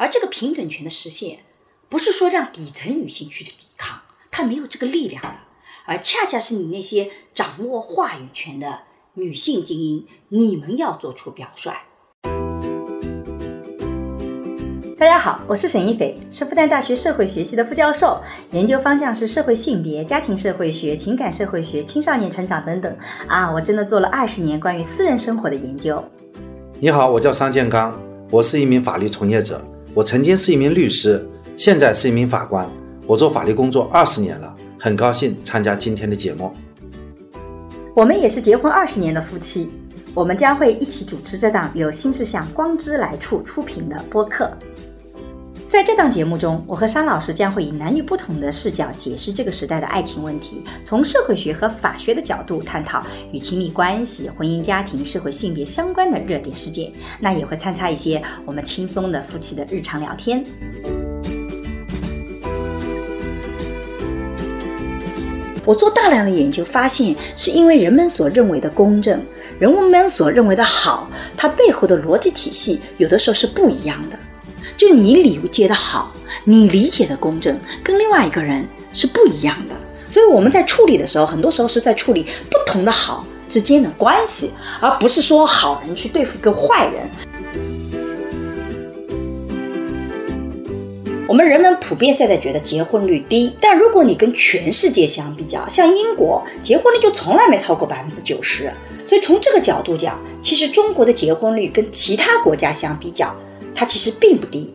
而这个平等权的实现，不是说让底层女性去抵抗，她没有这个力量的，而恰恰是你那些掌握话语权的女性精英，你们要做出表率。大家好，我是沈一斐，是复旦大学社会学系的副教授，研究方向是社会性别、家庭社会学、情感社会学、青少年成长等等。啊，我真的做了二十年关于私人生活的研究。你好，我叫商建刚，我是一名法律从业者，我曾经是一名律师，现在是一名法官，我做法律工作二十年了，很高兴参加今天的节目。我们也是结婚二十年的夫妻，我们将会一起主持这档由新世相光之来处出品的播客。在这档节目中，我和商老师将会以男女不同的视角解释这个时代的爱情问题，从社会学和法学的角度探讨与亲密关系、婚姻家庭、社会性别相关的热点事件。那也会参差一些我们轻松的夫妻的日常聊天。我做大量的研究，发现是因为人们所认为的公正，人们所认为的好，它背后的逻辑体系有的时候是不一样的。就你理解的好，你理解的公正，跟另外一个人是不一样的。所以我们在处理的时候，很多时候是在处理不同的好之间的关系，而不是说好人去对付一个坏人。我们人们普遍现在觉得结婚率低，但如果你跟全世界相比较，像英国结婚率就从来没超过百分之九十。所以从这个角度讲，其实中国的结婚率跟其他国家相比较。它其实并不低。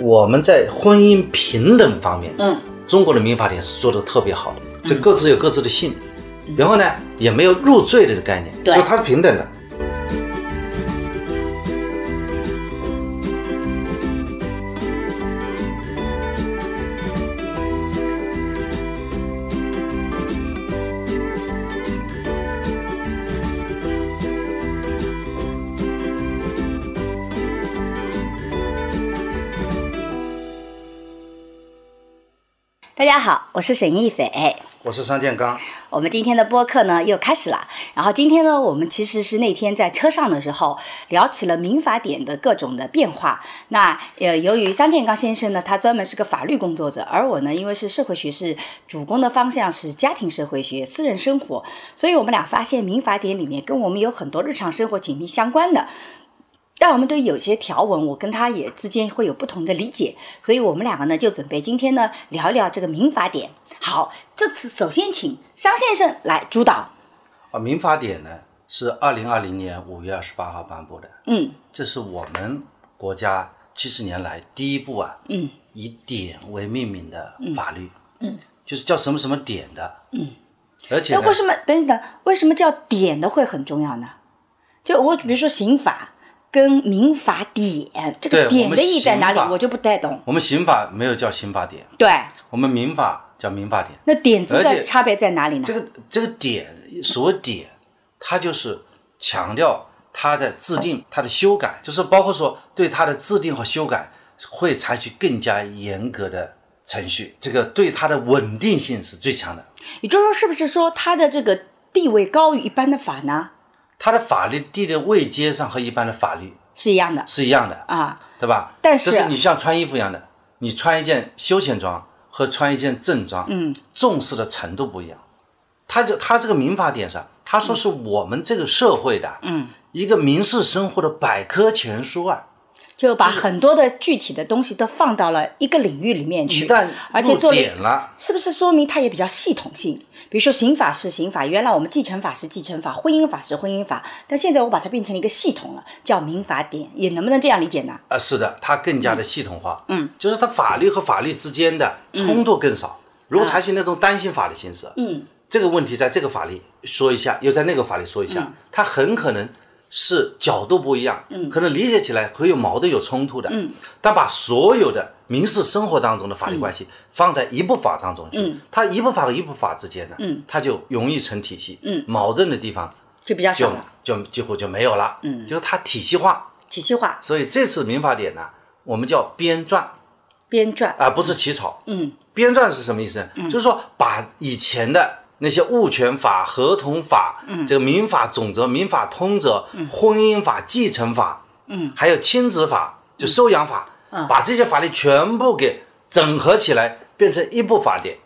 我们在婚姻平等方面，嗯，中国的民法典是做的特别好的，就各自有各自的姓，然后呢，也没有入赘的这概念，所以它是平等的。大家好，我是沈一斐，我是商建刚。我们今天的播客呢又开始了。然后今天呢，我们其实是那天在车上的时候聊起了民法典的各种的变化。那呃，由于商建刚先生呢，他专门是个法律工作者，而我呢，因为是社会学是主攻的方向是家庭社会学、私人生活，所以我们俩发现民法典里面跟我们有很多日常生活紧密相关的。但我们对有些条文，我跟他也之间会有不同的理解，所以我们两个呢就准备今天呢聊一聊这个民法典。好，这次首先请商先生来主导。啊，民法典呢是二零二零年五月二十八号颁布的。嗯，这是我们国家七十年来第一部啊，嗯，以典为命名的法律。嗯，就是叫什么什么典的。嗯，而且那为什么等等？为什么叫典的会很重要呢？就我比如说刑法。跟民法典这个典的意义在哪里？我就不太懂。我们刑法没有叫刑法典，对，我们民法叫民法典。那典字的差别在哪里呢？这个这个典，所谓典，它就是强调它的制定、它的修改，就是包括说对它的制定和修改会采取更加严格的程序，这个对它的稳定性是最强的。也就是说，是不是说它的这个地位高于一般的法呢？它的法律地的位阶上和一般的法律是一样的，是一样的啊，对吧？但是，这是你像穿衣服一样的，你穿一件休闲装和穿一件正装，嗯，重视的程度不一样。他就他这个民法典上，他说是我们这个社会的，嗯，一个民事生活的百科全书啊。就把很多的具体的东西都放到了一个领域里面去，而且做了，是不是说明它也比较系统性？比如说刑法是刑法，原来我们继承法是继承法，婚姻法是婚姻法，但现在我把它变成了一个系统了，叫民法典，也能不能这样理解呢？啊，是的，它更加的系统化，嗯，就是它法律和法律之间的冲突更少。如果采取那种单行法的形式，嗯，这个问题在这个法律说一下，又在那个法律说一下，它很可能。是角度不一样，嗯，可能理解起来会有矛盾、有冲突的，嗯，但把所有的民事生活当中的法律关系放在一部法当中去，嗯，它一部法和一部法之间呢，嗯，它就容易成体系，嗯，矛盾的地方就比较少了，就几乎就没有了，嗯，就是它体系化，体系化，所以这次民法典呢，我们叫编撰，编撰。啊，不是起草，嗯，编撰是什么意思？就是说把以前的。那些物权法、合同法，嗯，这个民法总则、民法通则、婚姻法、继承法，嗯，还有亲子法，就收养法，嗯把这些法律全部给整合起来，变成一部法典。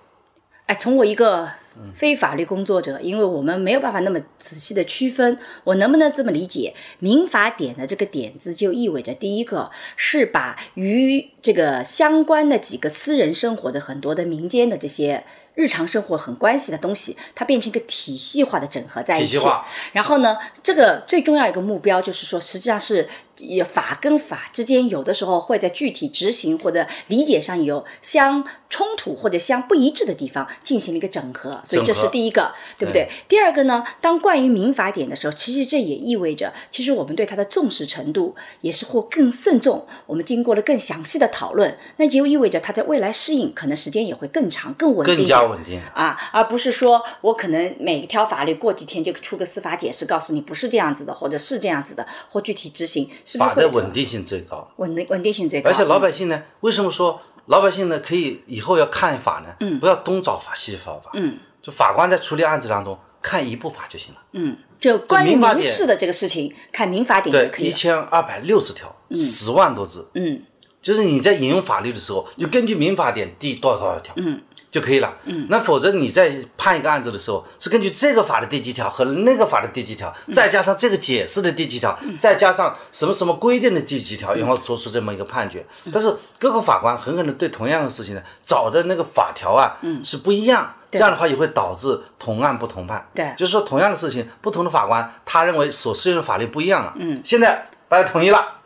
哎，从我一个非法律工作者，因为我们没有办法那么仔细的区分，我能不能这么理解？民法典的这个典字就意味着，第一个是把与这个相关的几个私人生活的很多的民间的这些。日常生活很关系的东西，它变成一个体系化的整合在一起体系化。然后呢，这个最重要一个目标就是说，实际上是也法跟法之间有的时候会在具体执行或者理解上有相冲突或者相不一致的地方进行了一个整合，所以这是第一个，对不对？第二个呢，当关于民法典的时候，其实这也意味着，其实我们对它的重视程度也是或更慎重。我们经过了更详细的讨论，那就意味着它在未来适应可能时间也会更长、更稳定。更加稳定啊，而不是说我可能每一条法律过几天就出个司法解释，告诉你不是这样子的，或者是这样子的，或具体执行是不是法的稳定性最高，稳定稳定性最高？而且老百姓呢，为什么说老百姓呢可以以后要看法呢？嗯，不要东找法西找法。嗯，就法官在处理案子当中看一部法就行了。嗯，就关于民事的这个事情，看民法典就可以一。千二百六十条，十万多字。嗯，就是你在引用法律的时候，就根据民法典第多少多少条，嗯，就可以了。嗯，那否则你在判一个案子的时候，是根据这个法的第几条和那个法的第几条，再加上这个解释的第几条，再加上什么什么规定的第几条，然后做出这么一个判决。但是各个法官很可能对同样的事情呢，找的那个法条啊，是不一样。这样的话也会导致同案不同判。对就是说同样的事情，不同的法官他认为所适用的法律不一样了。嗯，现在大家统一了，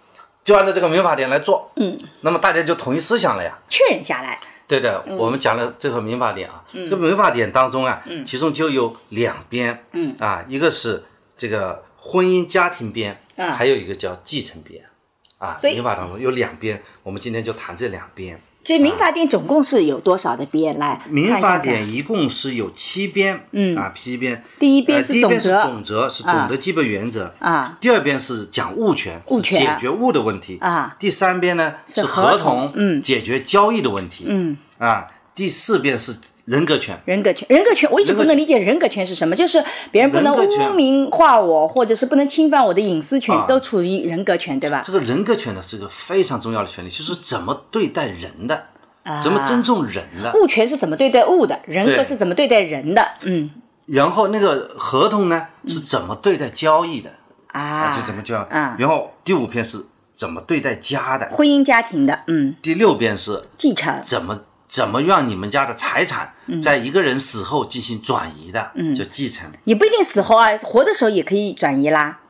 就按照这个民法典来做。嗯，那么大家就统一思想了呀。确认下来，对的，我们讲了这个民法典啊，这个民法典当中啊，其中就有两编，嗯。啊，一个是这个婚姻家庭编，啊。还有一个叫继承编，啊，民法当中有两编，我们今天就谈这两编。这民法典总共是有多少的编？来民法典一共是有七编，嗯啊，七编。第一编是总则总则，是总的基本原则啊。第二编是讲物权，物权解决物的问题啊。第三编呢是合同合同，嗯解决交易的问题，嗯啊。第四编是人格权，人格权，人格权，我一直不能理解人格权是什么，就是别人不能污名化我，或者是不能侵犯我的隐私权，啊。都处于人格权，对吧？这个人格权呢是一个非常重要的权利，就是怎么对待人的，啊。怎么尊重人的。物权是怎么对待物的，人格是怎么对待人的，嗯。然后那个合同呢是怎么对待交易的，啊，就怎么交易。啊，然后第五篇是怎么对待家的，婚姻家庭的，嗯，第六篇是继承，怎么怎么让你们家的财产嗯在一个人死后进行转移的，就继承。也不一定死后啊，活的时候也可以转移啦。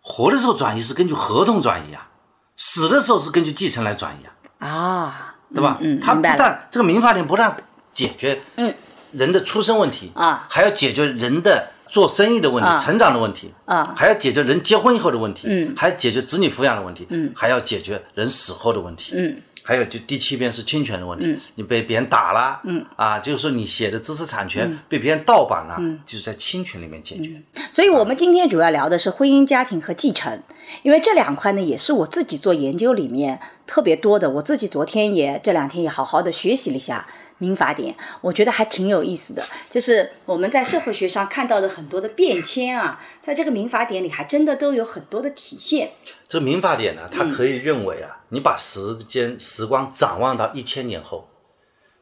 活的时候转移是根据合同转移啊，死的时候是根据继承来转移啊，啊，对吧？嗯，它不。但这个民法典不但解决嗯人的出生问题啊，还要解决人的做生意的问题、啊成长的问题啊还要解决人结婚以后的问题，嗯还要解决子女抚养的问题，嗯，还要解决人死后的问题，嗯。还有就第七篇是侵权的问题，你被别人打了，嗯。啊，就是说你写的知识产权被别人盗版了，就是在侵权里面解决。所以，我们今天主要聊的是婚姻家庭和继承，因为这两块呢，也是我自己做研究里面特别多的。我自己昨天也这两天也好好的学习了一下民法典，我觉得还挺有意思的。就是我们在社会学上看到的很多的变迁啊，在这个民法典里还真的都有很多的体现。这个民法典呢，嗯它可以认为啊，你把时间时光展望到一千年后，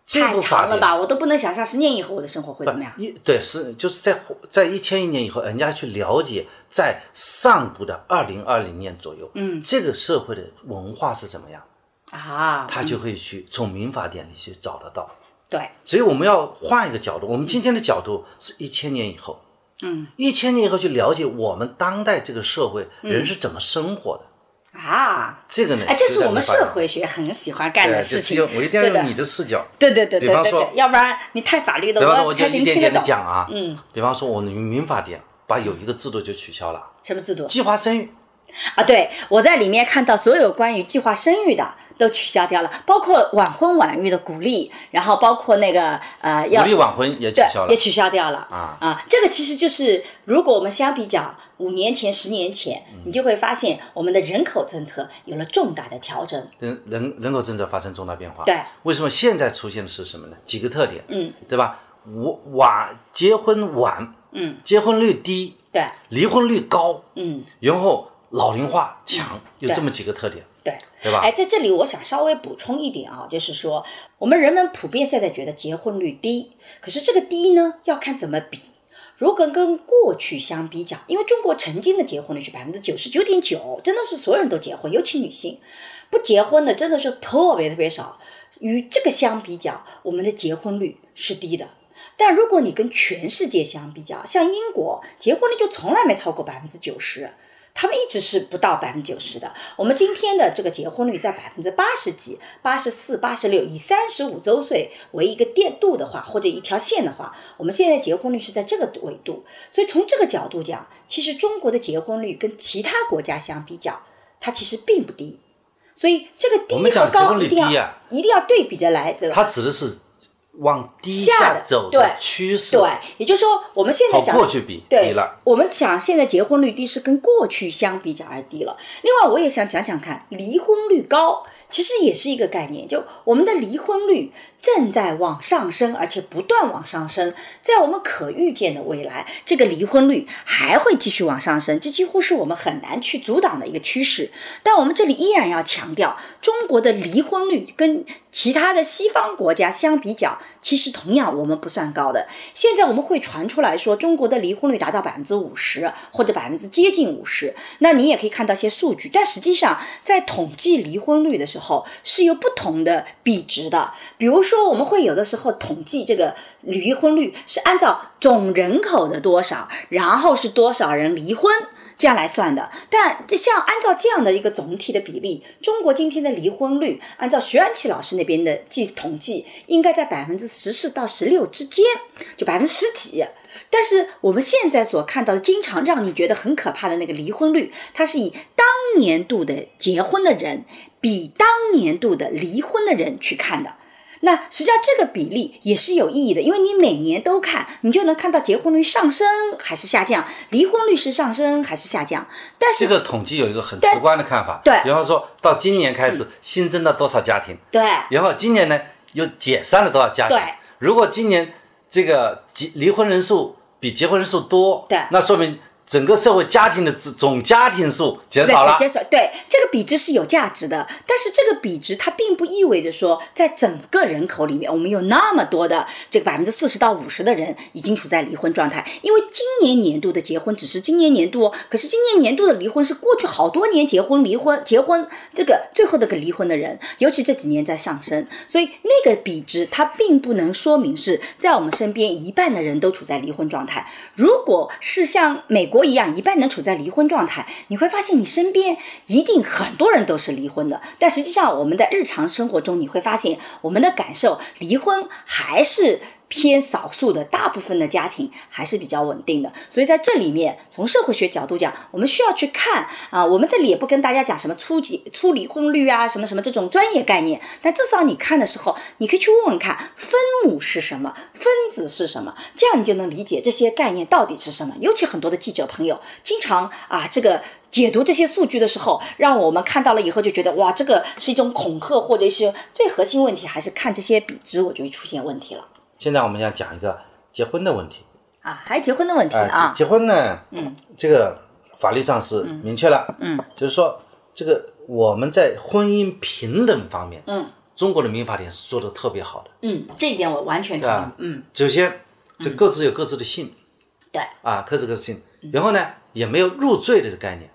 这太长了吧，我都不能想象十年以后我的生活会怎么样。一对是就是在在一千一年以后，人家去了解在上古的二零二零年左右，嗯，这个社会的文化是怎么样，啊，他就会去从民法典里去找得到。对，所以我们要换一个角度，我们今天的角度是一千年以后，嗯，一千年以后去了解我们当代这个社会人是怎么生活的。啊，这个呢，哎，这是我们社会学很喜欢干，的事情。就我一定要用你的视角。对对对对对对，要不然你太法律的，我太就一点点的听听得懂。讲啊，嗯，比方说，我们民法典把有一个制度就取消了，什么制度计划生育。啊？对，我在里面看到所有关于计划生育的都取消掉了，包括晚婚晚育的鼓励，然后包括那个呃要鼓励晚婚也取消了也。取消掉了啊啊！这个其实就是，如果我们相比较五年前、十年前，嗯你就会发现我们的人口政策有了重大的调整。人人人口政策发生重大变化。对，为什么现在出现的是什么呢？几个特点，嗯，对吧？晚晚结婚晚，嗯，结婚率低，对，离婚率高，嗯然后老龄化强，有这么几个特点，对。对吧？哎，在这里我想稍微补充一点啊，就是说，我们人们普遍现在觉得结婚率低，可是这个低呢，要看怎么比。如果跟过去相比较，因为中国曾经的结婚率是百分之九十九点九，真的是所有人都结婚，尤其女性，不结婚的真的是特别特别少。与这个相比较，我们的结婚率是低的。但如果你跟全世界相比较，像英国结婚率就从来没超过百分之九十，他们一直是不到百分之九十的。我们今天的这个结婚率在百分之八十几、八十四、八十六，以三十五周岁为一个电度的话，或者一条线的话，我们现在结婚率是在这个维度。所以从这个角度讲，其实中国的结婚率跟其他国家相比较，它其实并不低。所以这个低和高一定要、啊一定要对比着来，对吧？它指的是往低下走的趋势，对，也就是说，我们现在讲过去比对低了。我们讲现在结婚率低是跟过去相比较而低了。另外，我也想讲讲看，离婚率高其实也是一个概念，就我们的离婚率正在往上升，而且不断往上升。在我们可预见的未来，这个离婚率还会继续往上升，这几乎是我们很难去阻挡的一个趋势。但我们这里依然要强调，中国的离婚率跟其他的西方国家相比较，其实同样我们不算高的。现在我们会传出来说，中国的离婚率达到百分之五十或者百分之接近五十，那你也可以看到一些数据，但实际上在统计离婚率的时候是有不同的比值的。比如说，说我们会有的时候统计这个离婚率是按照总人口的多少，然后是多少人离婚。这样来算的，但这像按照这样的一个总体的比例，中国今天的离婚率，按照徐安琪老师那边的计统计，应该在百分之十四到十六之间，就百分之十几。但是我们现在所看到的，经常让你觉得很可怕的那个离婚率，它是以当年度的结婚的人比当年度的离婚的人去看的。那实际上这个比例也是有意义的，因为你每年都看，你就能看到结婚率上升还是下降，离婚率是上升还是下降。但是这个统计有一个很直观的看法，对。比方说到今年开始新增了多少家庭，对。然后今年呢又解散了多少家庭？对。如果今年这个结离婚人数比结婚人数多，对。那说明整个社会家庭的总家庭数减少了，。减少对这个比值是有价值的，但是这个比值它并不意味着说，在整个人口里面，我们有那么多的这个百分之四十到五十的人已经处在离婚状态。因为今年年度的结婚只是今年年度哦，可是今年年度的离婚是过去好多年结婚离婚结婚这个最后这个离婚的人，尤其这几年在上升，所以那个比值它并不能说明是在我们身边一半的人都处在离婚状态。如果是像美国不一样，一半能处在离婚状态，你会发现你身边一定很多人都是离婚的。但实际上，我们在日常生活中，你会发现我们的感受，离婚还是。偏少数的，大部分的家庭还是比较稳定的，所以在这里面，从社会学角度讲，我们需要去看啊。我们这里也不跟大家讲什么初级初离婚率啊，什么什么这种专业概念，但至少你看的时候，你可以去问问看分母是什么，分子是什么，这样你就能理解这些概念到底是什么。尤其很多的记者朋友经常啊，这个解读这些数据的时候，让我们看到了以后就觉得哇，这个是一种恐吓，或者是最核心问题还是看这些比值，我就会出现问题了现在我们要讲一个结婚的问题。啊，还有结婚的问题啊，啊结，结婚呢，嗯，这个法律上是明确了，嗯，就是说这个我们在婚姻平等方面，嗯，中国的民法典是做的特别好的。嗯，这一点我完全同意嗯，首先，这各自有各自的姓，对，啊，各自各自姓，然后呢，也没有入赘的这个概念，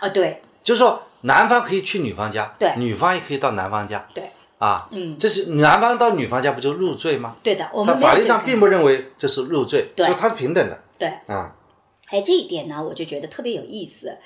啊，对。就是说男方可以去女方家，对。女方也可以到男方家，对啊，嗯，这是男方到女方家不就入赘吗？对的，我们法律上并不认为这是入赘，对就它是平等的对，啊。哎，这一点呢，我就觉得特别有意思。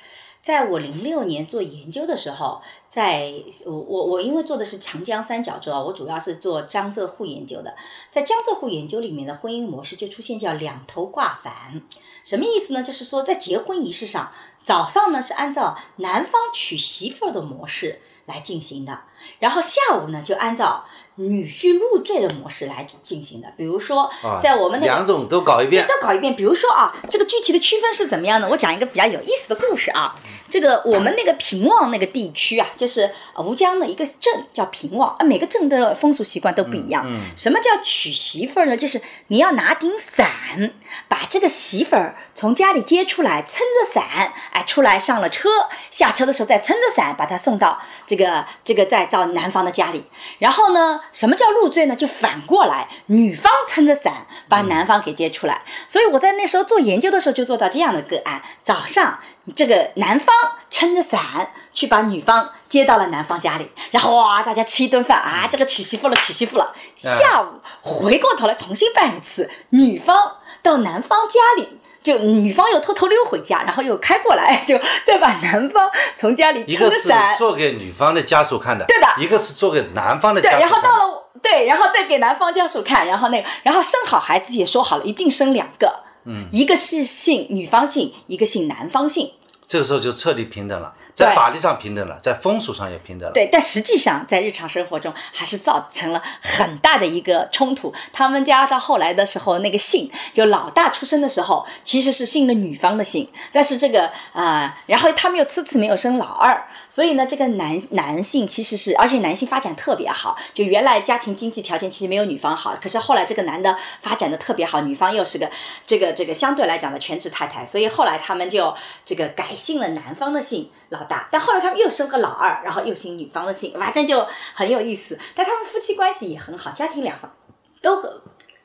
在我零六年做研究的时候，在我我我因为做的是长江三角洲啊，我主要是做江浙沪研究的。在江浙沪研究里面的婚姻模式就出现叫两头挂反，什么意思呢？就是说在结婚仪式上，早上呢是按照男方娶媳妇儿的模式来进行的，然后下午呢就按照女婿入赘的模式来进行的。比如说啊，在我们那个两种都搞一遍，都搞一遍。比如说啊，这个具体的区分是怎么样呢？我讲一个比较有意思的故事啊。这个我们那个平望那个地区啊，就是呃吴江的一个镇叫平望，啊，每个镇的风俗习惯都不一样。什么叫娶媳妇儿呢？就是你要拿顶伞，把这个媳妇儿从家里接出来，撑着伞，哎，出来上了车，下车的时候再撑着伞把他送到这个这个再到男方的家里。然后呢，什么叫入赘呢？就反过来，女方撑着伞把男方给接出来。所以我在那时候做研究的时候就做到这样的个案：早上这个男方撑着伞去把女方接到了男方家里，然后哇，大家吃一顿饭啊，这个娶媳妇了，娶媳妇了。下午回过头来重新办一次，女方到男方家里。就女方又偷偷溜回家，然后又开过来，就再把男方从家里一个是撑伞，做给女方的家属看的，对的。一个是做给男方的对，家属看的。然后到了对，然后再给男方家属看，然后那个，然后生好孩子也说好了，一定生两个，嗯，一个是姓女方姓，一个姓男方姓，这个时候就彻底平等了，在法律上平等了，在风俗上也平等了。对，但实际上在日常生活中还是造成了很大的一个冲突。他们家到后来的时候，那个姓就老大出生的时候其实是姓了女方的姓，但是这个啊、呃然后他们又次次没有生老二，所以呢，这个男男性其实是，而且男性发展特别好，就原来家庭经济条件其实没有女方好，可是后来这个男的发展的特别好，女方又是个这个这个相对来讲的全职太太，所以后来他们就这个改姓了男方的姓老大，但后来他们又生个老二，然后又姓女方的姓，反正就很有意思。但他们夫妻关系也很好，家庭两方都很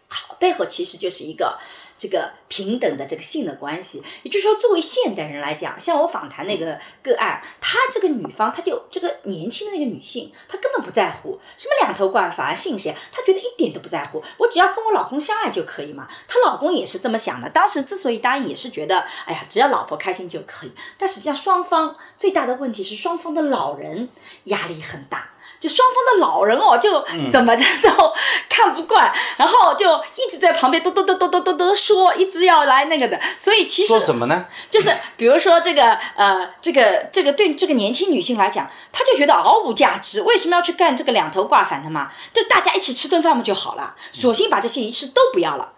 好，背后其实就是一个。这个平等的这个性的关系，也就是说，作为现代人来讲，像我访谈那个个案，她这个女方，她就这个年轻的那个女性，她根本不在乎什么两头贯法姓谁，她觉得一点都不在乎，我只要跟我老公相爱就可以嘛。她老公也是这么想的，当时之所以答应，也是觉得，哎呀，只要老婆开心就可以。但实际上，双方最大的问题是双方的老人压力很大。就双方的老人哦，就怎么着都看不惯，然后就一直在旁边嘟嘟嘟嘟嘟嘟嘟说，一直要来那个的，所以其实说什么呢？就是比如说这个呃，这个这个对这个年轻女性来讲，她就觉得毫无价值，为什么要去干这个两头挂反的嘛？就大家一起吃顿饭不就好了？索性把这些仪式都不要了。嗯，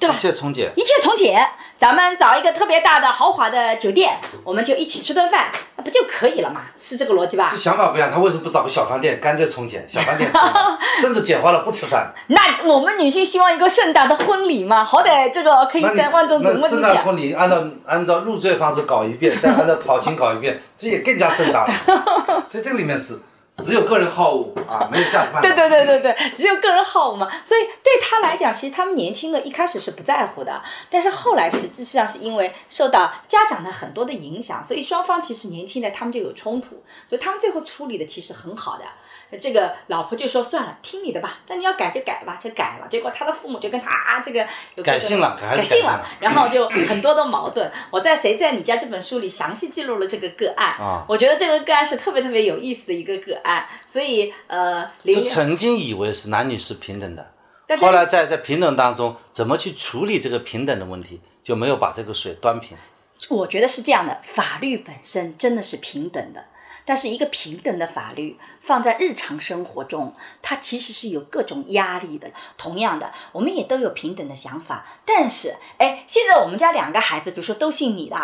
对吧一切从简。一切从简，咱们找一个特别大的豪华的酒店，我们就一起吃顿饭，那不就可以了嘛？是这个逻辑吧这？想法不一样，他为什么不找个小饭店，干脆从简？小饭店吃，甚至简化了不吃饭。那我们女性希望一个盛大的婚礼嘛，好歹这个可以在万众瞩那目之下。盛大婚礼按照按照入赘方式搞一遍，再按照讨亲搞一遍，这也更加盛大了。所以这个里面是只有个人好恶啊，没有价值判断。对对对对对，只有个人好恶嘛，所以对他来讲，其实他们年轻的一开始是不在乎的，但是后来实际上是因为受到家长的很多的影响，所以双方其实年轻的他们就有冲突，所以他们最后处理的其实很好的。这个老婆就说算了，听你的吧，那你要改就改吧，就改了。结果他的父母就跟他啊，这个有改姓了改姓了了，然后就很多的矛盾。我在《谁在你家》这本书里详细记录了这个个案啊我觉得这个个案是特别特别有意思的一个个案，所以呃，林就曾经以为是男女是平等的，后来在在平等当中，怎么去处理这个平等的问题，就没有把这个水端平。我觉得是这样的，法律本身真的是平等的，但是一个平等的法律放在日常生活中，它其实是有各种压力的。同样的，我们也都有平等的想法，但是，哎，现在我们家两个孩子，比如说都姓李的。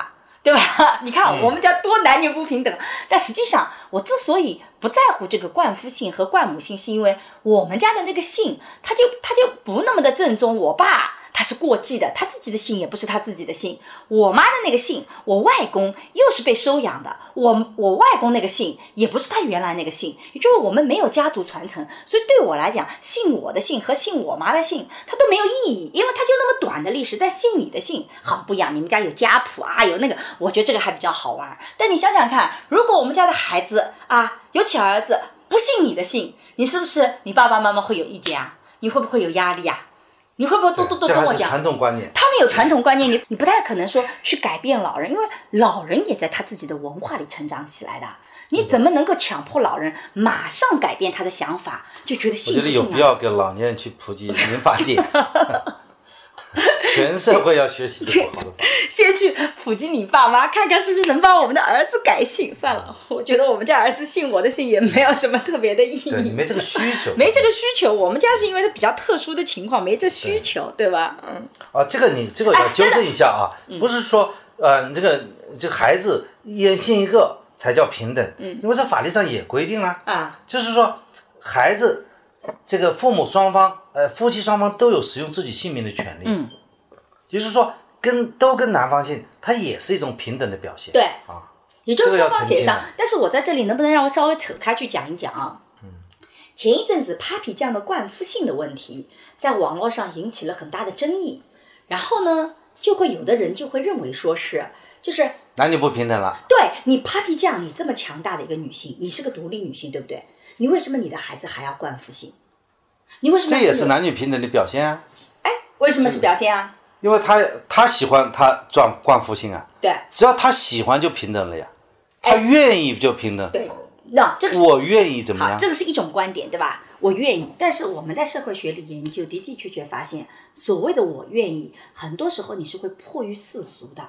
对吧？你看我们家多男女不平等，但实际上我之所以不在乎这个冠夫姓和冠母姓，是因为我们家的那个姓，他就他就不那么的正宗。我爸他是过继的，他自己的姓也不是他自己的姓。我妈的那个姓，我外公又是被收养的，我我外公那个姓也不是他原来那个姓，也就是我们没有家族传承，所以对我来讲，姓我的姓和姓我妈的姓，它都没有意义，因为它就那么短的历史。但姓你的姓很不一样，你们家有家谱啊，有那个，我觉得这个还比较好玩。但你想想看，如果我们家的孩子啊，尤其儿子不姓你的姓，你是不是你爸爸妈妈会有意见啊？你会不会有压力啊？你会不会多多多这还是跟我讲？传统观念。他们有传统观念，你你不太可能说去改变老人，因为老人也在他自己的文化里成长起来的。你怎么能够强迫老人马上改变他的想法，就觉得我觉得有必要给老年人去普及民法典，全社会要学习这个好的法。先去普及你爸妈，看看是不是能帮我们的儿子改姓。算了，我觉得我们家儿子姓我的姓也没有什么特别的意义，没这个需求，没这个需求。我们家是因为比较特殊的情况，没这需求，对吧？嗯，啊，这个你这个要纠正一下啊，不是说呃你这个这个孩子一人姓一个才叫平等，嗯，因为在法律上也规定了，啊，就是说孩子这个父母双方呃夫妻双方都有使用自己姓名的权利，嗯，就是说跟都跟男方姓，它也是一种平等的表现。对啊，也就是双方协商。但是我在这里能不能让我稍微扯开去讲一讲啊？前一阵子 Papi 酱的冠夫姓的问题，在网络上引起了很大的争议，然后呢，就会有的人就会认为说是，就是男女不平等了。对你 Papi 酱，你这么强大的一个女性，你是个独立女性，对不对？你为什么你的孩子还要冠夫姓？你为什么这也是男女平等的表现啊，哎，为什么是表现啊？因为他他喜欢他冠冠夫姓啊，对只要他喜欢就平等了呀，他愿意就平等。哎对，那这个是我愿意怎么，样这？个是一种观点，对吧？我愿意，但是我们在社会学里研究，的的确确发现，所谓的我愿意，很多时候你是会迫于世俗的，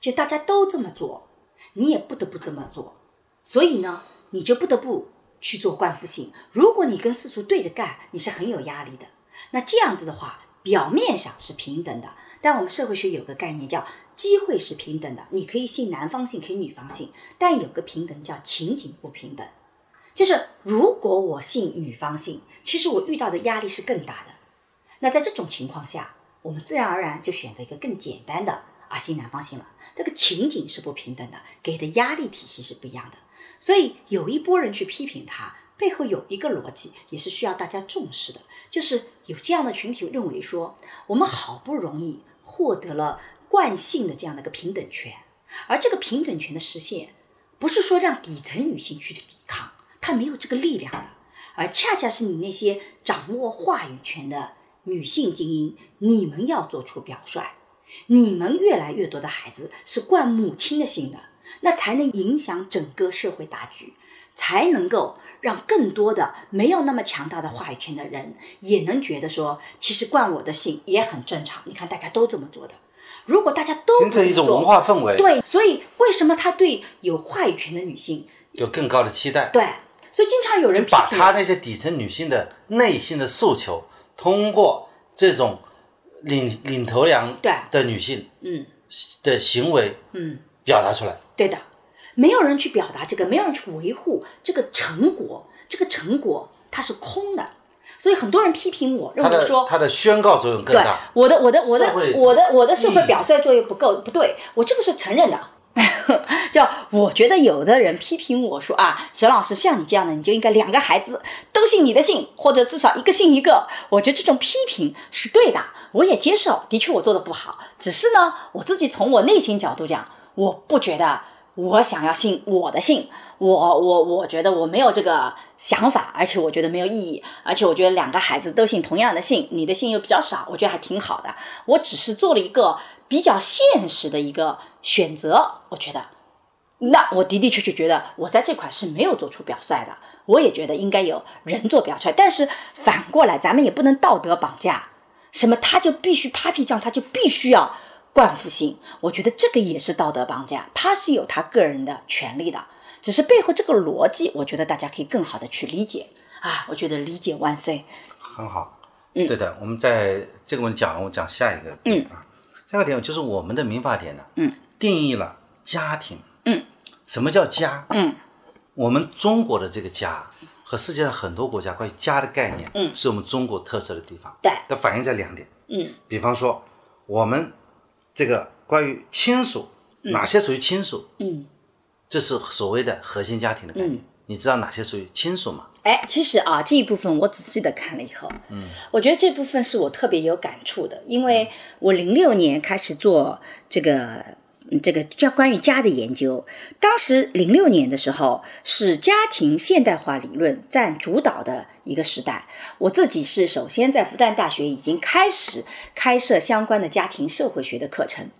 就大家都这么做，你也不得不这么做，所以呢，你就不得不去做冠夫性。如果你跟世俗对着干，你是很有压力的。那这样子的话，表面上是平等的，但我们社会学有个概念叫机会是平等的，你可以信男方姓，可以女方姓，但有个平等叫情景不平等。就是如果我信女方姓，其实我遇到的压力是更大的。那在这种情况下，我们自然而然就选择一个更简单的啊，信男方姓了。这个情景是不平等的，给的压力体系是不一样的。所以有一波人去批评他，背后有一个逻辑，也是需要大家重视的，就是有这样的群体认为说，我们好不容易获得了惯性的这样的一个平等权，而这个平等权的实现，不是说让底层女性去抵抗，她没有这个力量的，而恰恰是你那些掌握话语权的女性精英，你们要做出表率，你们越来越多的孩子是惯母亲的性的，那才能影响整个社会大局，才能够让更多的没有那么强大的话语权的人，也能觉得说，其实冠我的姓也很正常。你看大家都这么做的，如果大家都形成一种文化氛围，对，所以为什么他对有话语权的女性，有更高的期待，对，所以经常有人把他那些底层女性的内心的诉求，通过这种领领头羊对的女性嗯的行为，嗯，表达出来。对的，没有人去表达这个，没有人去维护这个成果，这个成果它是空的，所以很多人批评我，认为说他的宣告作用更对大。我的我的我的我的我的社会表率作用不够，不对，我这个是承认的。叫我觉得有的人批评我说啊，沈老师像你这样的，你就应该两个孩子都姓你的姓，或者至少一个姓一个。我觉得这种批评是对的，我也接受。的确我做的不好，只是呢，我自己从我内心角度讲，我不觉得我想要姓我的姓，我我我觉得我没有这个想法，而且我觉得没有意义，而且我觉得两个孩子都姓同样的姓，你的姓又比较少，我觉得还挺好的。我只是做了一个比较现实的一个选择，我觉得，那我的的确确觉得我在这块是没有做出表率的，我也觉得应该有人做表率，但是反过来咱们也不能道德绑架，什么他就必须 Papi 酱，他就必须要冠夫姓，我觉得这个也是道德绑架，他是有他个人的权利的，只是背后这个逻辑，我觉得大家可以更好的去理解。啊，我觉得理解万岁，很好，嗯，对的。我们在这个问题讲完，我讲下一个点啊，下一个点就是我们的民法典呢，嗯，定义了家庭，嗯，什么叫家？嗯，我们中国的这个家和世界上很多国家关于家的概念，嗯。是我们中国特色的地方，对，它反映在两点，嗯。比方说我们这个关于亲属，哪些属于亲属？嗯。这是所谓的核心家庭的概念。你知道哪些属于亲属吗？哎，其实啊，这一部分我仔细的看了以后，嗯，我觉得这部分是我特别有感触的，因为我零六年开始做这个。这个叫关于家的研究，当时零六年的时候是家庭现代化理论占主导的一个时代。我自己是首先在复旦大学已经开始开设相关的家庭社会学的课程。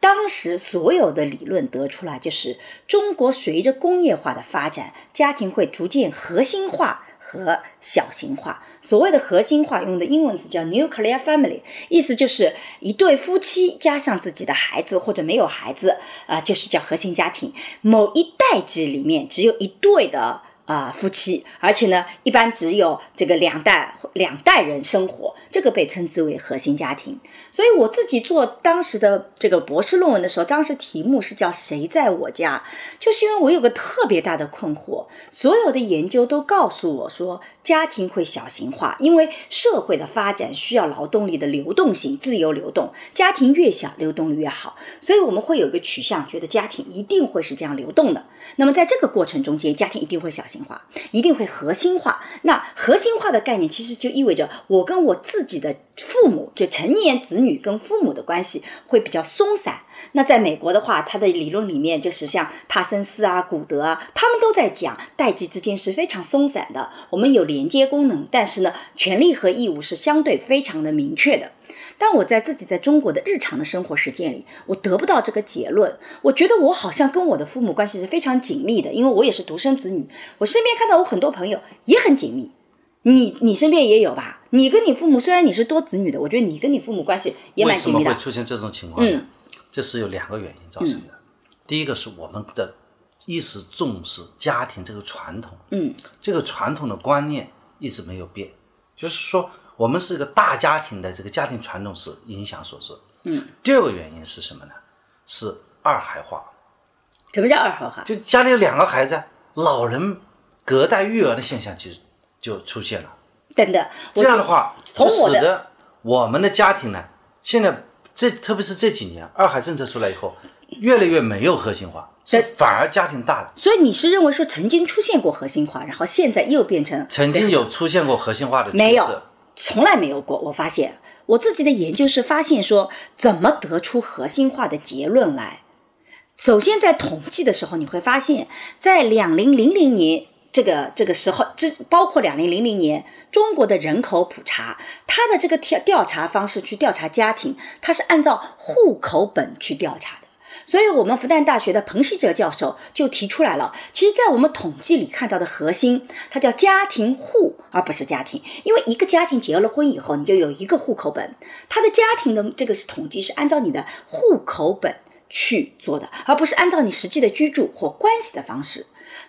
当时所有的理论得出来，就是中国随着工业化的发展，家庭会逐渐核心化和小型化。所谓的核心化，用的英文词叫 nuclear family，意思就是一对夫妻加上自己的孩子或者没有孩子，啊、就是叫核心家庭。某一代际里面只有一对的。啊、夫妻，而且呢，一般只有这个两代两代人生活，这个被称之为核心家庭。所以我自己做当时的这个博士论文的时候，当时题目是叫“谁在我家”，就是因为我有个特别大的困惑，所有的研究都告诉我说，家庭会小型化，因为社会的发展需要劳动力的流动性、自由流动，家庭越小，流动率越好，所以我们会有一个取向，觉得家庭一定会是这样流动的。那么在这个过程中间，家庭一定会小型化，一定会核心化。那核心化的概念，其实就意味着我跟我自己的父母，就成年子女跟父母的关系会比较松散。那在美国的话，它的理论里面就是像帕森斯啊、古德啊，他们都在讲代际之间是非常松散的。我们有连接功能，但是呢，权利和义务是相对非常的明确的。但我在自己在中国的日常的生活实践里，我得不到这个结论。我觉得我好像跟我的父母关系是非常紧密的，因为我也是独生子女。我身边看到我很多朋友也很紧密，你你身边也有吧？你跟你父母虽然你是多子女的，我觉得你跟你父母关系也蛮紧密的为什么会。出现这种情况呢？嗯这是有两个原因造成的。第一个是我们的一直重视家庭这个传统，嗯，这个传统的观念一直没有变，就是说我们是一个大家庭的这个家庭传统是影响所致。嗯，第二个原因是什么呢？是二孩化，什么叫二孩化？就家里有两个孩子，老人隔代育儿的现象就就出现了。等等，这样的话，从我的使得我们的家庭呢，现在这特别是这几年二孩政策出来以后，越来越没有核心化，是反而家庭大了。所以你是认为说曾经出现过核心化，然后现在又变成曾经有出现过核心化的趋势，没有，从来没有过。我发现我自己的研究是发现说，怎么得出核心化的结论来？首先，在统计的时候，你会发现在两零零零年这个这个时候，这包括两零零零年中国的人口普查，它的这个调调查方式去调查家庭，它是按照户口本去调查。所以，我们复旦大学的彭希哲教授就提出来了，其实，在我们统计里看到的核心，它叫家庭户，而不是家庭。因为一个家庭结了婚以后，你就有一个户口本，他的家庭的这个是统计是按照你的户口本去做的，而不是按照你实际的居住或关系的方式。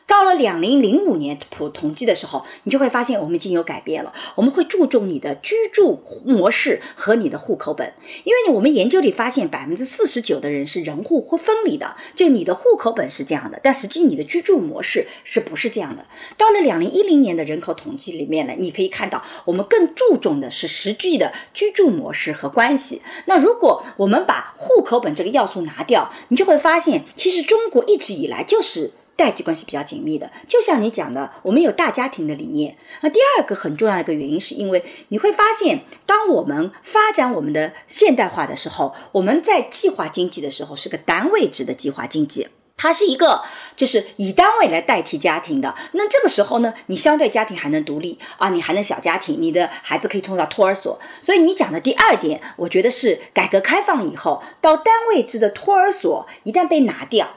到了两零零五年普统计的时候，你就会发现我们已经有改变了。我们会注重你的居住模式和你的户口本，因为我们研究里发现百分之四十九的人是人户或分离的，就你的户口本是这样的，但实际你的居住模式是不是这样的？到了两零一零年的人口统计里面呢，你可以看到我们更注重的是实际的居住模式和关系。那如果我们把户口本这个要素拿掉，你就会发现，其实中国一直以来就是。代际关系比较紧密的，就像你讲的，我们有大家庭的理念。那第二个很重要的一个原因，是因为你会发现，当我们发展我们的现代化的时候，我们在计划经济的时候是个单位制的计划经济。它是一个，就是以单位来代替家庭的。那这个时候呢，你相对家庭还能独立啊，你还能小家庭，你的孩子可以送到托儿所。所以你讲的第二点，我觉得是改革开放以后，到单位制的托儿所一旦被拿掉，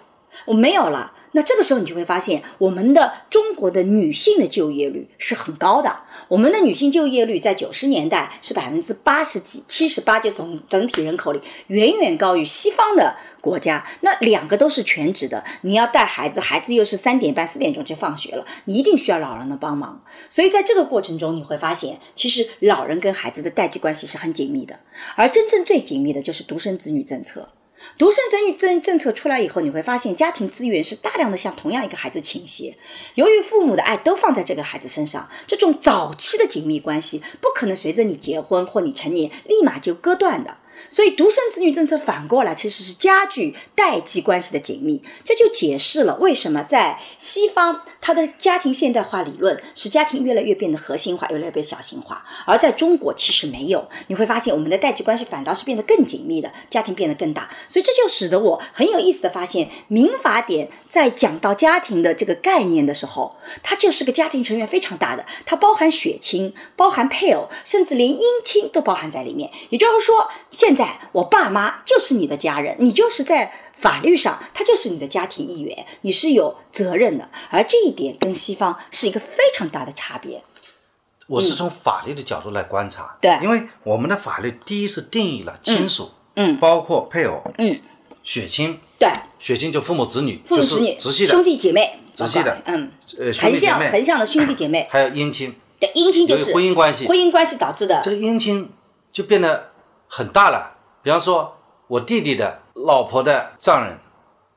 我没有了。那这个时候你就会发现，我们的中国的女性的就业率是很高的。我们的女性就业率在九十年代是百分之八十几、七十八，就总整体人口里远远高于西方的国家。那两个都是全职的，你要带孩子，孩子又是三点半、四点钟就放学了，你一定需要老人的帮忙。所以在这个过程中，你会发现，其实老人跟孩子的代际关系是很紧密的，而真正最紧密的就是独生子女政策。独生子女政政策出来以后，你会发现家庭资源是大量的向同样一个孩子倾斜。由于父母的爱都放在这个孩子身上，这种早期的紧密关系不可能随着你结婚或你成年立马就割断的。所以，独生子女政策反过来其实是加剧代际关系的紧密，这就解释了为什么在西方它的家庭现代化理论使家庭越来越变得核心化，越来越变小型化，而在中国其实没有。你会发现我们的代际关系反倒是变得更紧密的，家庭变得更大。所以这就使得我很有意思的发现，民法典在讲到家庭的这个概念的时候，它就是个家庭成员非常大的，它包含血亲、包含配偶，甚至连姻亲都包含在里面。也就是说，现在我爸妈就是你的家人，你就是在法律上他就是你的家庭一员，你是有责任的。而这一点跟西方是一个非常大的差别。我是从法律的角度来观察，对因为我们的法律第一是定义了亲属，嗯包括配偶，嗯，血亲，对，血亲就父母子女，父母子女、直系的兄弟姐妹、直系的嗯，呃横向横向的兄弟姐妹，还有姻亲，对，姻亲就是婚姻关系婚姻关系导致的这，个姻亲就变得很大了。比方说，我弟弟的老婆的丈人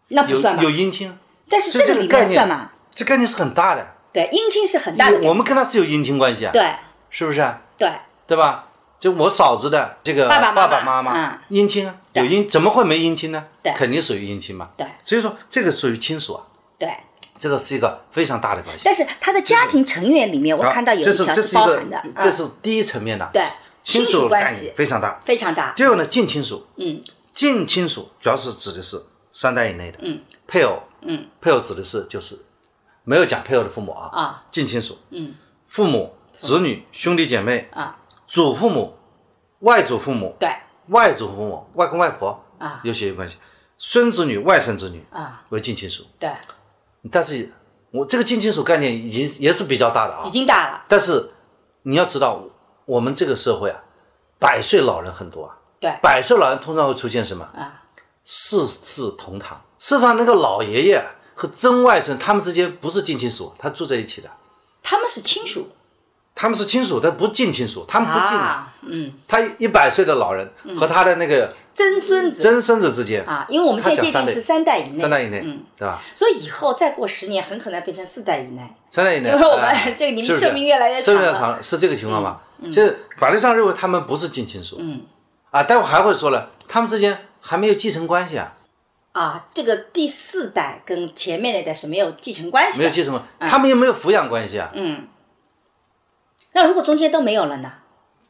那不算吧有？姻亲，但是这这个里面算吗？这概念是很大的。对，姻亲是很大的。我们跟他是有姻亲关系啊，对是不是啊？对对吧？就我嫂子的这个爸爸妈妈爸妈妈嗯姻亲啊，有对姻怎么会没姻亲呢？对肯定属于姻亲嘛。对所以说这个属于亲属啊，对，这个是一个非常大的关系。但是他的家庭成员里面，我看到有这是一条这是包含的，这嗯是第一层面的，对亲亲属关系念非常大。非常大。第二个呢，近亲属，嗯，近亲属主要是指的是三代以内的，嗯，配偶，嗯，配偶指的是就是没有讲配偶的父母啊，啊，近亲属，嗯，父母、子女、兄弟姐妹啊，祖父母、外祖父母、对。外祖父母、外公外婆啊。有血缘关系，孙子女、外孙子女啊，为近亲属，对，但是我这个近亲属概念已经也是比较大的啊。已，经大了。但是你要知道，我们这个社会啊，百岁老人很多啊，对。百岁老人通常会出现什么？啊，四世同堂。事实上，那个老爷爷和曾外孙他们之间不是近亲属，他住在一起的，他们是亲属。他们是亲属，但不近亲属，他们不近啊。啊，嗯，他一百岁的老人和他的那个曾孙子。曾孙子之间，啊，因为我们现在界定是三代以内，三代以内，嗯，对吧？所以以后再过十年，很可能变成四代以内。三代以内，因为我们哎这个你们寿命越来越长寿命越长，是这个情况吗？就是法律上认为他们不是近亲属，嗯，啊，待会还会说了，他们之间还没有继承关系啊，啊，这个第四代跟前面那代是没有继承关系的。没有继承关，他们又没有抚养关系啊，嗯，那如果中间都没有了呢？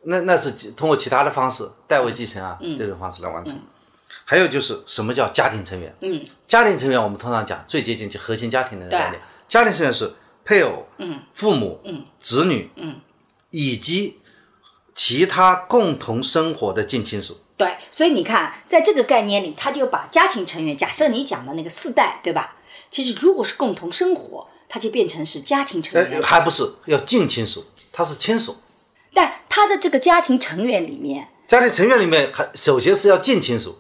那那是通过其他的方式代位继承啊，这种方式来完成。还有就是什么叫家庭成员？嗯，家庭成员我们通常讲最接近就核心家庭的概念。家庭成员是配偶、嗯、父母、嗯、子女、嗯，以及其他共同生活的近亲属。对，所以你看，在这个概念里，他就把家庭成员，假设你讲的那个四代，对吧？其实如果是共同生活，他就变成是家庭成员呃，。还不是要近亲属，他是亲属。但他的这个家庭成员里面，家庭成员里面还首先是要近亲属，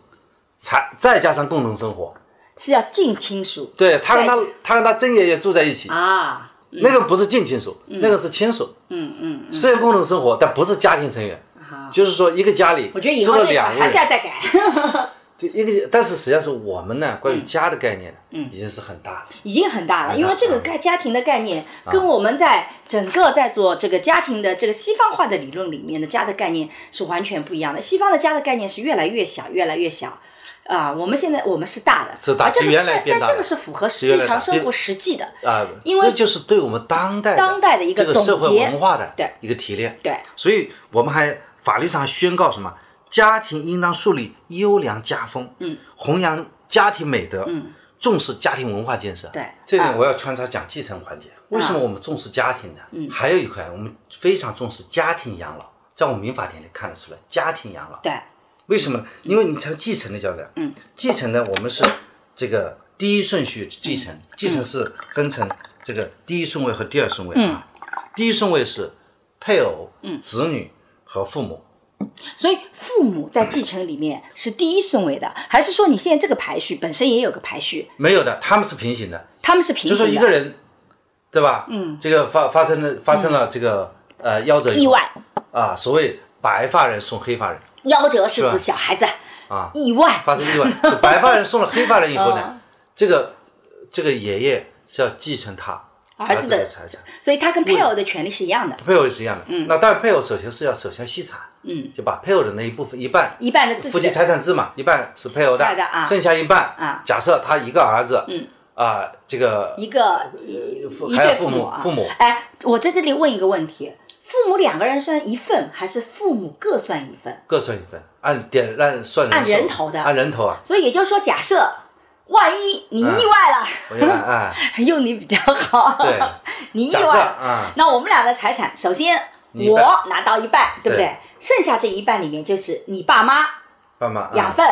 才再加上共同生活。是要近亲属对他跟他他跟他曾爷爷住在一起，啊，那个不是近亲属，那个是亲属。嗯嗯，虽然共同生活，但不是家庭成员。就是说，一个家里我觉得以住后这一块了两个人，还是要再改。就一个，但是实际上是我们呢，关于家的概念，嗯，已经是很大了。已经很大了，因为这个概家庭的概念跟我们在整个在做这个家庭的这个西方化的理论里面的家的概念是完全不一样的。西方的家的概念是越来越小，越来越小。啊，我们现在我们是大的，是大而这个比原来但但这个是符合日常生活实际的。啊，因为这就是对我们当代当代的一个这个社会总结文化的对一个提炼。对，所以我们还法律上宣告什么？家庭应当树立优良家风，嗯，弘扬家庭美德，嗯，重视家庭文化建设。对这啊点我要穿插讲继承环节。为什么我们重视家庭呢？嗯，还有一块我们非常重视家庭养老，在我们民法典里看得出来，家庭养老。对，为什么？呢？因为你才继承的较量，嗯，继承呢，我们是这个第一顺序继承，继承是分成这个第一顺位和第二顺位啊。第一顺位是配偶、子女和父母。所以父母在继承里面是第一顺位的，还是说你现在这个排序本身也有个排序，没有的，他们是平行的，他们是平行就说？一个人，对吧？嗯，这个发发生了发生了这个呃夭折意外，啊，所谓白发人送黑发人夭折是吧？指小孩子啊，意外。发生意外，就白发人送了黑发人以后 哦。呢，这个这个爷爷是要继承他儿子的的财产。所以他跟配偶的权利是一样的，配偶也是一样的。嗯，那当然，配偶首先是要首先析产，嗯，就把配偶的那一部分一半，一半的。自己夫妻财产制嘛，一半是配偶的，是的啊。剩下一半啊。假设他一个儿子，嗯。啊，这个一个一一父还有父。母父母。哎，我在这里问一个问题：父母两个人算一份，还是父母各算一份？各算一份，按点按算人按人头的。按人头啊，所以也就是说，假设万一你意外了，用你比较好，对 你意外，啊，那我们俩的财产，首先我拿到一半，对不对？对？剩下这一半里面就是你爸妈爸妈啊。两份，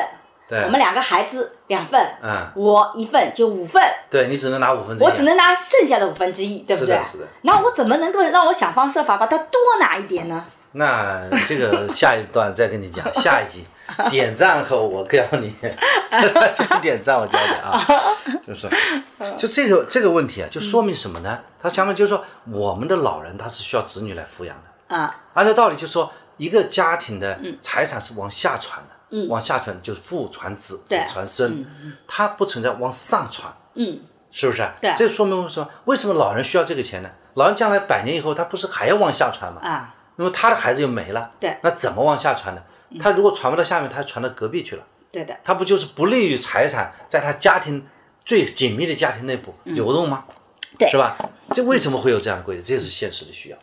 对，我们两个孩子两份，嗯，我一份就五份，对你只能拿五分之一啊，我只能拿剩下的五分之一，对不对？是的是的。那我怎么能够让我想方设法把它多拿一点呢？那这个下一段再跟你讲，下一集点赞后我教你，先点赞我教你啊，就是就这个这个问题啊，就说明什么呢？他相当于就是说我们的老人他是需要子女来抚养的，啊，按照道理就是说一个家庭的财产是往下传的，嗯，往下传就是父传子，子传孙，它不存在往上传，嗯，是不是？对这说明说为什么老人需要这个钱呢？老人将来百年以后，他不是还要往下传吗？啊，那么他的孩子又没了，对那怎么往下传呢？他如果传不到下面，他传到隔壁去了，对的，他不就是不利于财产在他家庭最紧密的家庭内部流动吗？嗯对是吧？这为什么会有这样的规则？这是现实的需要，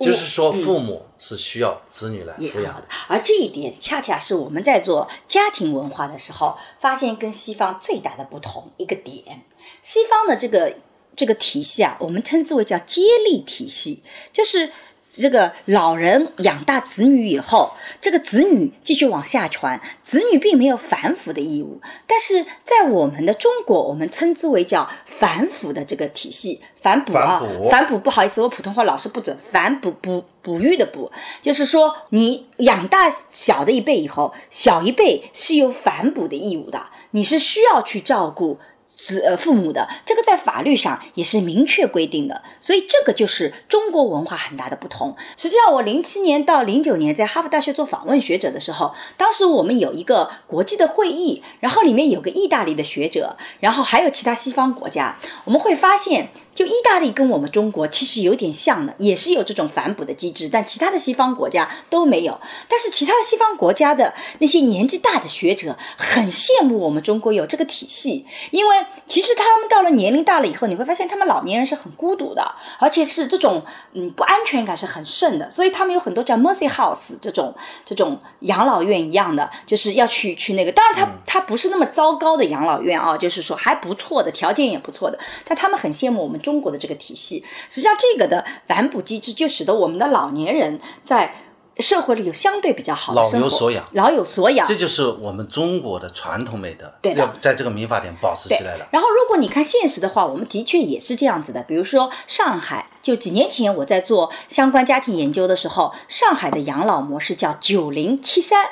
就是说父母是需要子女来抚养的。。而这一点恰恰是我们在做家庭文化的时候，发现跟西方最大的不同一个点。西方的这个这个体系啊，我们称之为叫接力体系，就是。这个老人养大子女以后，这个子女继续往下传，子女并没有反哺的义务。但是在我们的中国，我们称之为叫反哺的这个体系，反哺啊，反哺反哺不好意思，我普通话老是不准，反哺哺哺育的哺，就是说你养大小的一辈以后，小一辈是有反哺的义务的，你是需要去照顾。子呃父母的这个在法律上也是明确规定的，所以这个就是中国文化很大的不同。实际上，我零七年到零九年在哈佛大学做访问学者的时候，当时我们有一个国际的会议，然后里面有个意大利的学者，然后还有其他西方国家，我们会发现。就意大利跟我们中国其实有点像的，也是有这种反哺的机制，但其他的西方国家都没有。但是其他的西方国家的那些年纪大的学者很羡慕我们中国有这个体系，因为其实他们到了年龄大了以后，你会发现他们老年人是很孤独的，而且是这种嗯不安全感是很盛的，所以他们有很多叫 mercy house 这种这种养老院一样的，就是要去去那个。当然他他不是那么糟糕的养老院啊，就是说还不错的条件也不错的，但他们很羡慕我们中国的这个体系。实际上，这个的反哺机制就使得我们的老年人在社会里有相对比较好的老生活，有所养老有所养。这就是我们中国的传统美德，对要在这个民法典保持起来了。然后，如果你看现实的话，我们的确也是这样子的。比如说上海，就几年前我在做相关家庭研究的时候，上海的养老模式叫九零七三，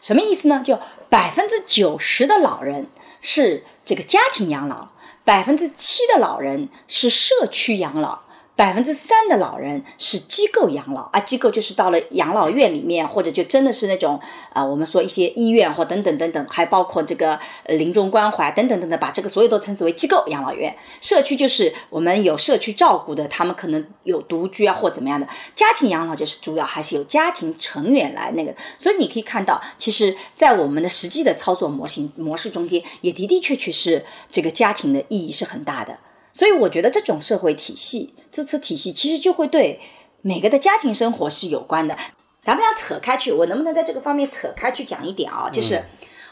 什么意思呢？就百分之九十的老人是这个家庭养老，百分之七的老人是社区养老。百分之三的老人是机构养老啊，机构就是到了养老院里面，或者就真的是那种啊、我们说一些医院或等等等等，还包括这个呃临终关怀等等等等，把这个所有都称之为机构养老院。社区就是我们有社区照顾的，他们可能有独居啊或怎么样的。家庭养老就是主要还是由家庭成员来那个，所以你可以看到，其实，在我们的实际的操作模型模式中间，也的的确确是这个家庭的意义是很大的。所以我觉得这种社会体系、支持体系，其实就会对每个的家庭生活是有关的。咱们要扯开去，我能不能在这个方面扯开去讲一点啊？就是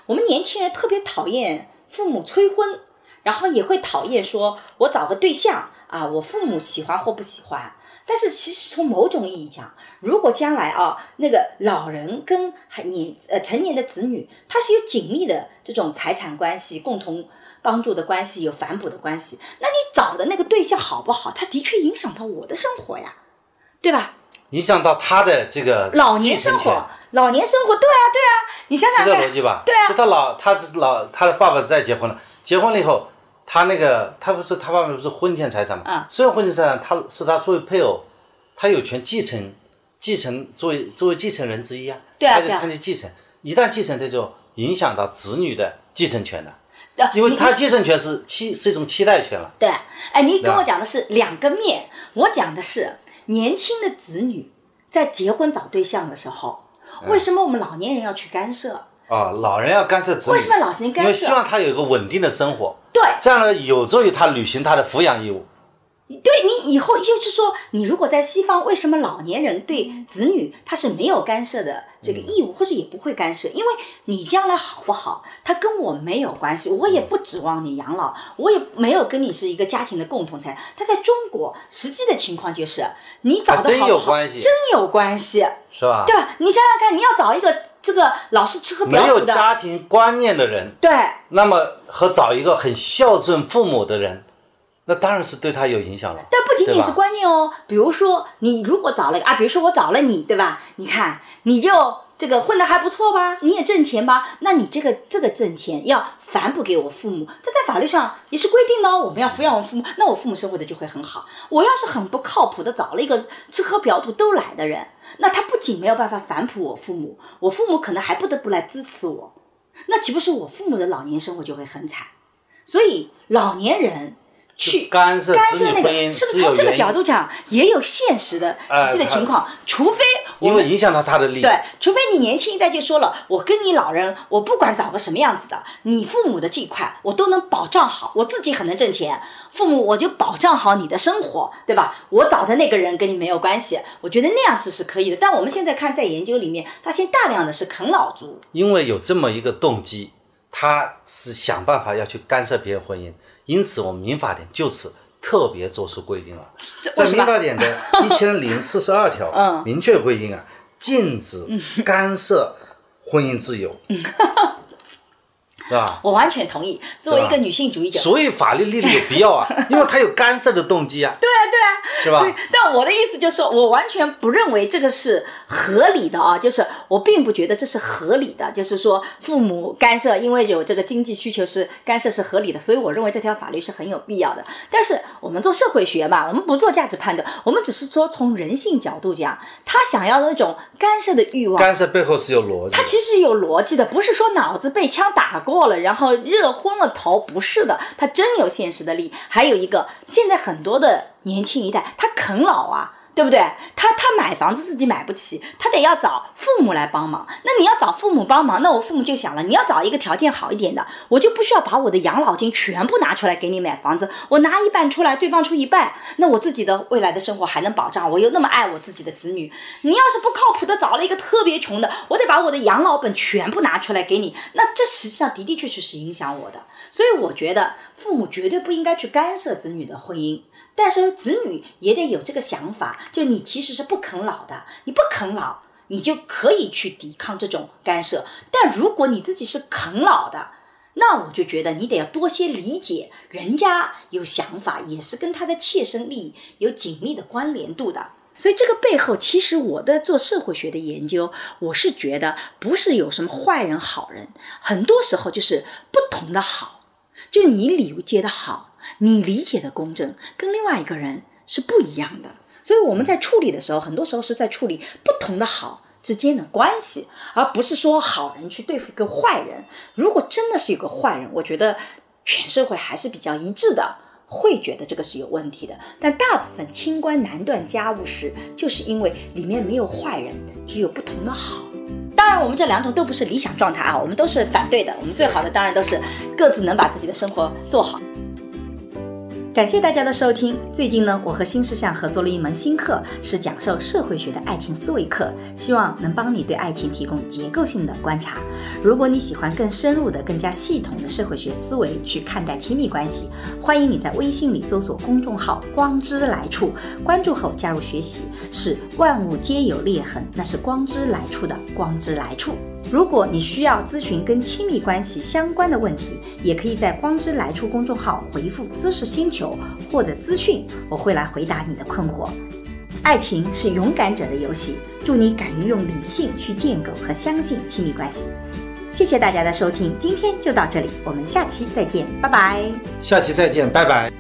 我们年轻人特别讨厌父母催婚，然后也会讨厌说我找个对象啊，我父母喜欢或不喜欢。但是其实从某种意义讲，如果将来啊，那个老人跟还年呃成年的子女，他是有紧密的这种财产关系，共同帮助的关系，有反哺的关系，那你找的那个对象好不好，他的确影响到我的生活呀，对吧？影响到他的这个老年生活，老年生活，对啊，对啊，你想想是这，逻辑吧？对啊。就他老他老他的爸爸再结婚了，结婚了以后，他那个他不是他爸爸不是婚前财产嘛？啊虽然婚前财产他是他作为配偶，他有权继承继承作为作为继承人之一啊，对啊他就参与继承，一旦继承这就影响到子女的继承权了，对因为他继承权是期是一种期待权了。对，哎，你跟我讲的是两个面，我讲的是年轻的子女在结婚找对象的时候，嗯为什么我们老年人要去干涉？啊，老人要干涉子女，为什么老人干涉因为希望他有一个稳定的生活，对，这样呢有助于他履行他的抚养义务。对你以后就是说，你如果在西方，为什么老年人对子女他是没有干涉的这个义务，或者也不会干涉？因为你将来好不好，他跟我没有关系，我也不指望你养老，我也没有跟你是一个家庭的共同财。他在中国实际的情况就是，你找真的好不好，有关系真有关系，是吧？对吧？你想想看，你要找一个这个老是吃喝没有嫖赌的，家庭观念的人，对。那么和找一个很孝顺父母的人，那当然是对他有影响了。但不仅仅是观念哦，比如说你如果找了一个啊，比如说我找了你，对吧？你看你就这个混得还不错吧？你也挣钱吧？那你这个这个挣钱要反哺给我父母，这在法律上也是规定的哦。我们要抚养我父母，那我父母生活的就会很好。我要是很不靠谱的找了一个吃喝嫖赌都来的人，那他不仅没有办法反哺我父母，我父母可能还不得不来支持我，那岂不是我父母的老年生活就会很惨？所以老年人。去干涉子女婚姻是不是从这个角度讲也有现实的实际的情况？除非因为影响到他的利益，对，除非你年轻一代就说了，我跟你老人，我不管找个什么样子的，你父母的这一块我都能保障好，我自己很能挣钱，父母我就保障好你的生活，对吧？我找的那个人跟你没有关系，我觉得那样是是可以的。但我们现在看在研究里面发现大量的是啃老族，因为有这么一个动机，他是想办法要去干涉别人婚姻。因此，我们民法典就此特别作出规定了，在民法典的 一千零四十二条，明确规定啊，禁止干涉婚姻自由。是吧？我完全同意。作为一个女性主义者，所以法律立立有必要啊，因为它有干涉的动机啊。对啊，对啊，是吧？但我的意思就是，我完全不认为这个是合理的啊，就是我并不觉得这是合理的，就是说父母干涉，因为有这个经济需求是干涉是合理的，所以我认为这条法律是很有必要的。但是我们做社会学嘛，我们不做价值判断，我们只是说从人性角度讲，他想要的那种干涉的欲望，干涉背后是有逻辑，他其实有逻辑的，不是说脑子被枪打过。过了，然后热昏了头，不是的，他真有现实的利益。还有一个，现在很多的年轻一代，他啃老啊。对不对？他他买房子自己买不起，他得要找父母来帮忙。那你要找父母帮忙，那我父母就想了，你要找一个条件好一点的，我就不需要把我的养老金全部拿出来给你买房子，我拿一半出来，对方出一半，那我自己的未来的生活还能保障。我又那么爱我自己的子女，你要是不靠谱的找了一个特别穷的，我得把我的养老本全部拿出来给你，那这实际上的的确确是影响我的。所以我觉得父母绝对不应该去干涉子女的婚姻。但是子女也得有这个想法，就你其实是不啃老的，你不啃老，你就可以去抵抗这种干涉。但如果你自己是啃老的，那我就觉得你得要多些理解，人家有想法也是跟他的切身利益有紧密的关联度的。所以这个背后，其实我的做社会学的研究，我是觉得不是有什么坏人好人，很多时候就是不同的好，就你理解的好。你理解的公正跟另外一个人是不一样的，所以我们在处理的时候，很多时候是在处理不同的好之间的关系，而不是说好人去对付一个坏人。如果真的是有个坏人，我觉得全社会还是比较一致的，会觉得这个是有问题的。但大部分清官难断家务事，就是因为里面没有坏人，只有不同的好。当然，我们这两种都不是理想状态啊，我们都是反对的。我们最好的当然都是各自能把自己的生活做好。感谢大家的收听。最近呢，我和新事项合作了一门新课，是讲授社会学的爱情思维课，希望能帮你对爱情提供结构性的观察。如果你喜欢更深入的、更加系统的社会学思维去看待亲密关系，欢迎你在微信里搜索公众号“光之来处”，关注后加入学习。是万物皆有裂痕，那是光之来处的光之来处。如果你需要咨询跟亲密关系相关的问题，也可以在“光之来处”公众号回复“知识星球”或者“资讯”，我会来回答你的困惑。爱情是勇敢者的游戏，祝你敢于用理性去建构和相信亲密关系。谢谢大家的收听，今天就到这里，我们下期再见，拜拜。下期再见，拜拜。